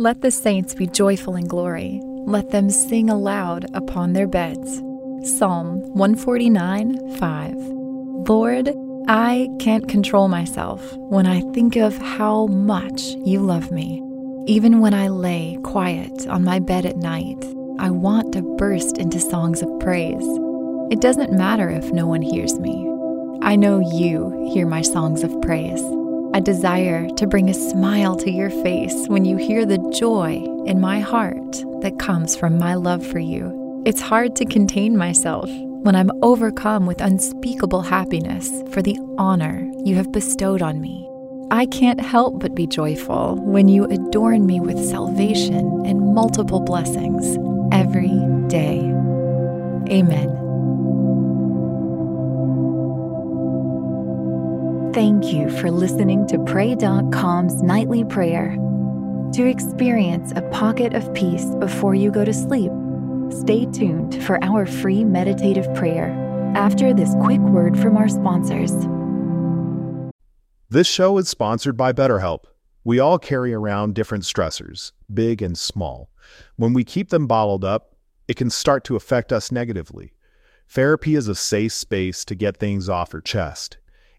Let the saints be joyful in glory. Let them sing aloud upon their beds. Psalm 149 5. Lord, I can't control myself when I think of how much you love me. Even when I lay quiet on my bed at night, I want to burst into songs of praise. It doesn't matter if no one hears me. I know you hear my songs of praise. I desire to bring a smile to your face when you hear the joy in my heart that comes from my love for you. It's hard to contain myself when I'm overcome with unspeakable happiness for the honor you have bestowed on me. I can't help but be joyful when you adorn me with salvation and multiple blessings every day. Amen. Thank you for listening to Pray.com's nightly prayer. To experience a pocket of peace before you go to sleep, stay tuned for our free meditative prayer after this quick word from our sponsors. This show is sponsored by BetterHelp. We all carry around different stressors, big and small. When we keep them bottled up, it can start to affect us negatively. Therapy is a safe space to get things off your chest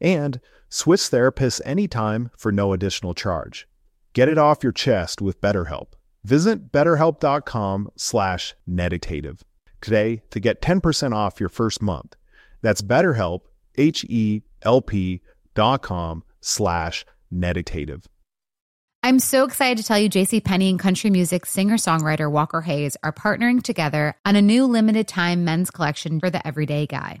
And switch therapists anytime for no additional charge. Get it off your chest with BetterHelp. Visit betterhelp.com slash meditative today to get 10% off your first month. That's betterhelp, H-E-L-P dot com slash meditative. I'm so excited to tell you JC Penney and country music singer-songwriter Walker Hayes are partnering together on a new limited time men's collection for the everyday guy.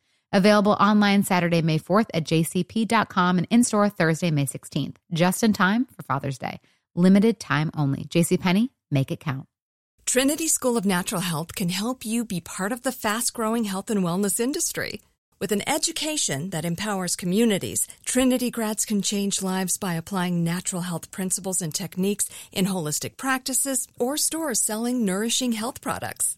Available online Saturday, May 4th at jcp.com and in store Thursday, May 16th, just in time for Father's Day. Limited time only. JCPenney, make it count. Trinity School of Natural Health can help you be part of the fast growing health and wellness industry. With an education that empowers communities, Trinity grads can change lives by applying natural health principles and techniques in holistic practices or stores selling nourishing health products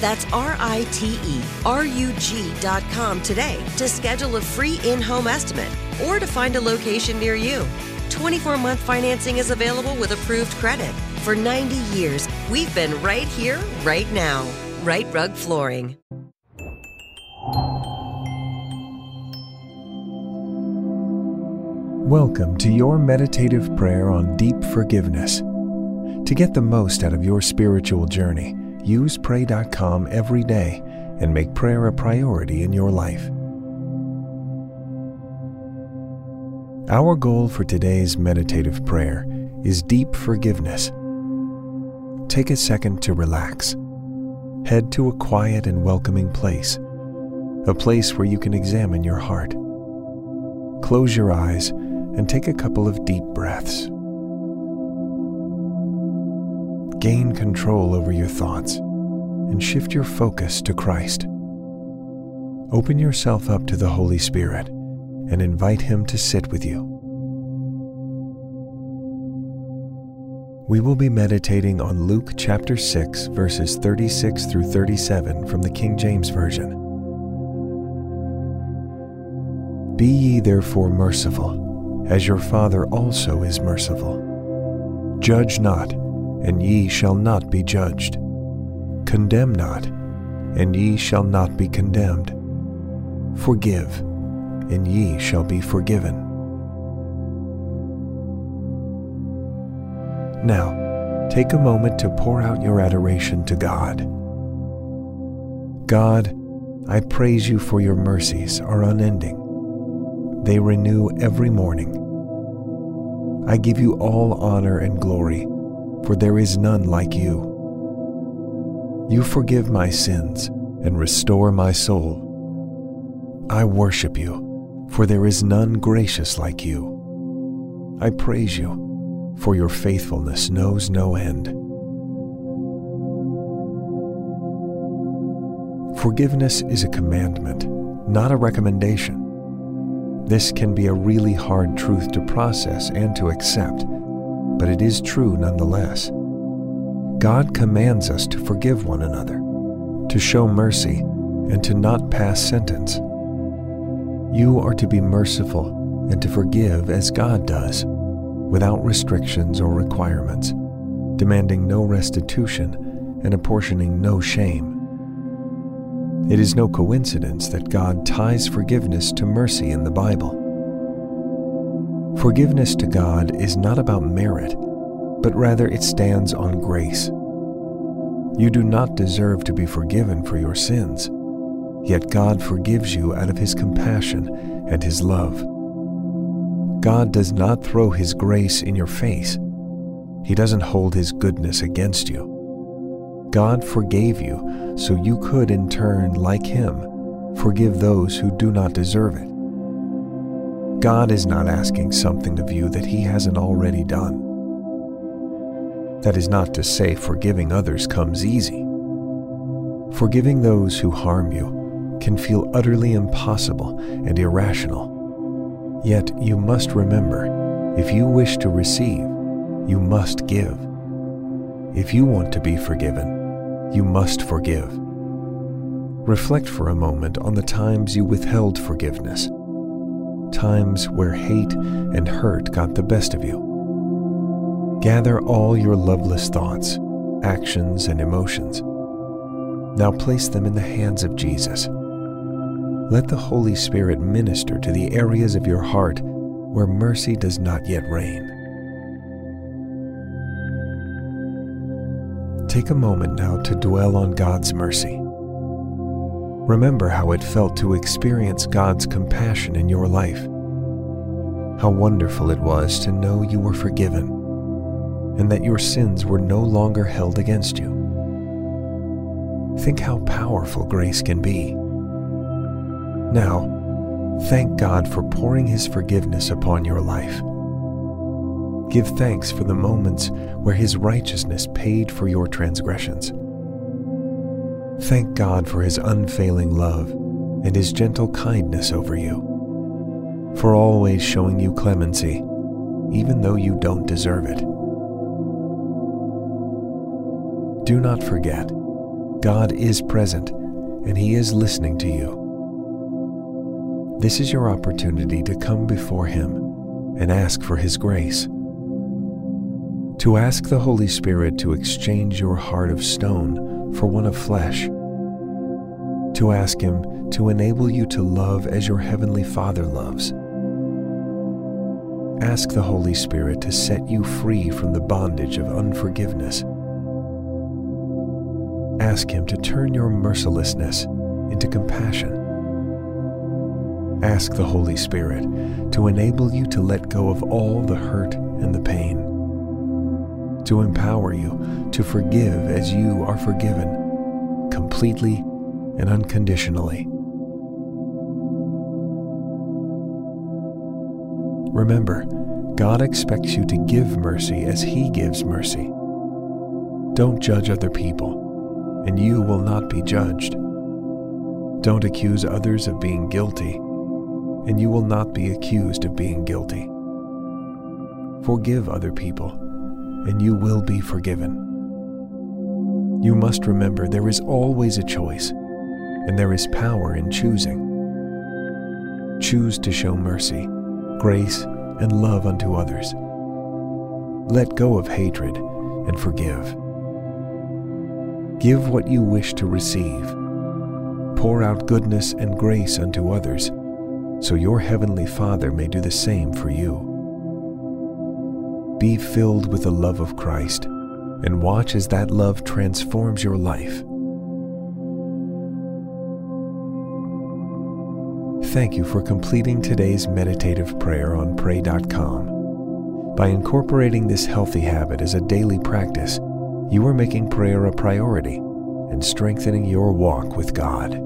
That's R I T E R U G.com today to schedule a free in home estimate or to find a location near you. 24 month financing is available with approved credit. For 90 years, we've been right here, right now. Rite Rug Flooring. Welcome to your meditative prayer on deep forgiveness. To get the most out of your spiritual journey, use Pray.com every day and make prayer a priority in your life. Our goal for today's meditative prayer is deep forgiveness. Take a second to relax. Head to a quiet and welcoming place, a place where you can examine your heart. Close your eyes and take a couple of deep breaths gain control over your thoughts and shift your focus to Christ. Open yourself up to the Holy Spirit and invite Him to sit with you. We will be meditating on Luke chapter 6, verses 36 through 37 from the King James Version. Be ye therefore merciful, as your Father also is merciful. Judge not, and ye shall not be judged. Condemn not, and ye shall not be condemned. Forgive, and ye shall be forgiven. Now, take a moment to pour out your adoration to God. God, I praise you for your mercies are unending. They renew every morning. I give you all honor and glory, for there is none like you. You forgive my sins and restore my soul. I worship you, for there is none gracious like you. I praise you, for your faithfulness knows no end. Forgiveness is a commandment, not a recommendation. This can be a really hard truth to process and to accept, but it is true nonetheless. God commands us to forgive one another, to show mercy, and to not pass sentence. You are to be merciful and to forgive as God does, without restrictions or requirements, demanding no restitution and apportioning no shame. It is no coincidence that God ties forgiveness to mercy in the Bible. Forgiveness to God is not about merit, but rather it stands on grace. You do not deserve to be forgiven for your sins, yet God forgives you out of His compassion and His love. God does not throw His grace in your face. He doesn't hold His goodness against you. God forgave you so you could, in turn, like Him, forgive those who do not deserve it. God is not asking something of you that He hasn't already done. That is not to say forgiving others comes easy. Forgiving those who harm you can feel utterly impossible and irrational. Yet you must remember if you wish to receive, you must give. If you want to be forgiven, you must forgive. Reflect for a moment on the times you withheld forgiveness, times where hate and hurt got the best of you. Gather all your loveless thoughts, actions, and emotions. Now place them in the hands of Jesus. Let the Holy Spirit minister to the areas of your heart where mercy does not yet reign. Take a moment now to dwell on God's mercy. Remember how it felt to experience God's compassion in your life. How wonderful it was to know you were forgiven and that your sins were no longer held against you. Think how powerful grace can be. Now, thank God for pouring His forgiveness upon your life. Give thanks for the moments where His righteousness paid for your transgressions. Thank God for His unfailing love and His gentle kindness over you, for always showing you clemency, even though you don't deserve it. Do not forget, God is present and He is listening to you. This is your opportunity to come before Him and ask for His grace to ask the Holy Spirit to exchange your heart of stone for one of flesh, to ask Him to enable you to love as your Heavenly Father loves. Ask the Holy Spirit to set you free from the bondage of unforgiveness. Ask Him to turn your mercilessness into compassion. Ask the Holy Spirit to enable you to let go of all the hurt and the pain to empower you to forgive as you are forgiven, completely and unconditionally. Remember, God expects you to give mercy as He gives mercy. Don't judge other people, and you will not be judged. Don't accuse others of being guilty, and you will not be accused of being guilty. Forgive other people and you will be forgiven. You must remember there is always a choice, and there is power in choosing. Choose to show mercy, grace, and love unto others. Let go of hatred and forgive. Give what you wish to receive. Pour out goodness and grace unto others, so your heavenly Father may do the same for you. Be filled with the love of Christ and watch as that love transforms your life. Thank you for completing today's meditative prayer on Pray.com. By incorporating this healthy habit as a daily practice, you are making prayer a priority and strengthening your walk with God.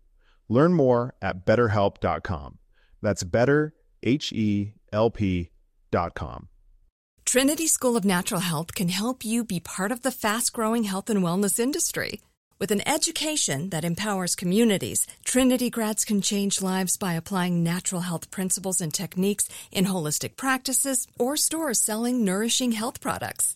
Learn more at betterhelp.com. That's better, H E L P.com. Trinity School of Natural Health can help you be part of the fast growing health and wellness industry. With an education that empowers communities, Trinity grads can change lives by applying natural health principles and techniques in holistic practices or stores selling nourishing health products.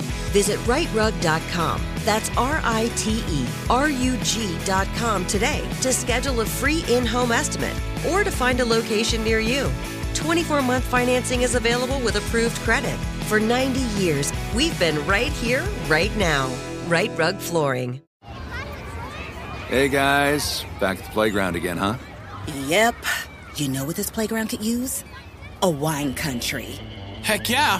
Visit riterug.com. That's R I T E R U G.com today to schedule a free in home estimate or to find a location near you. 24 month financing is available with approved credit. For 90 years, we've been right here, right now. Rite Rug Flooring. Hey guys, back at the playground again, huh? Yep. You know what this playground could use? A wine country. Heck yeah,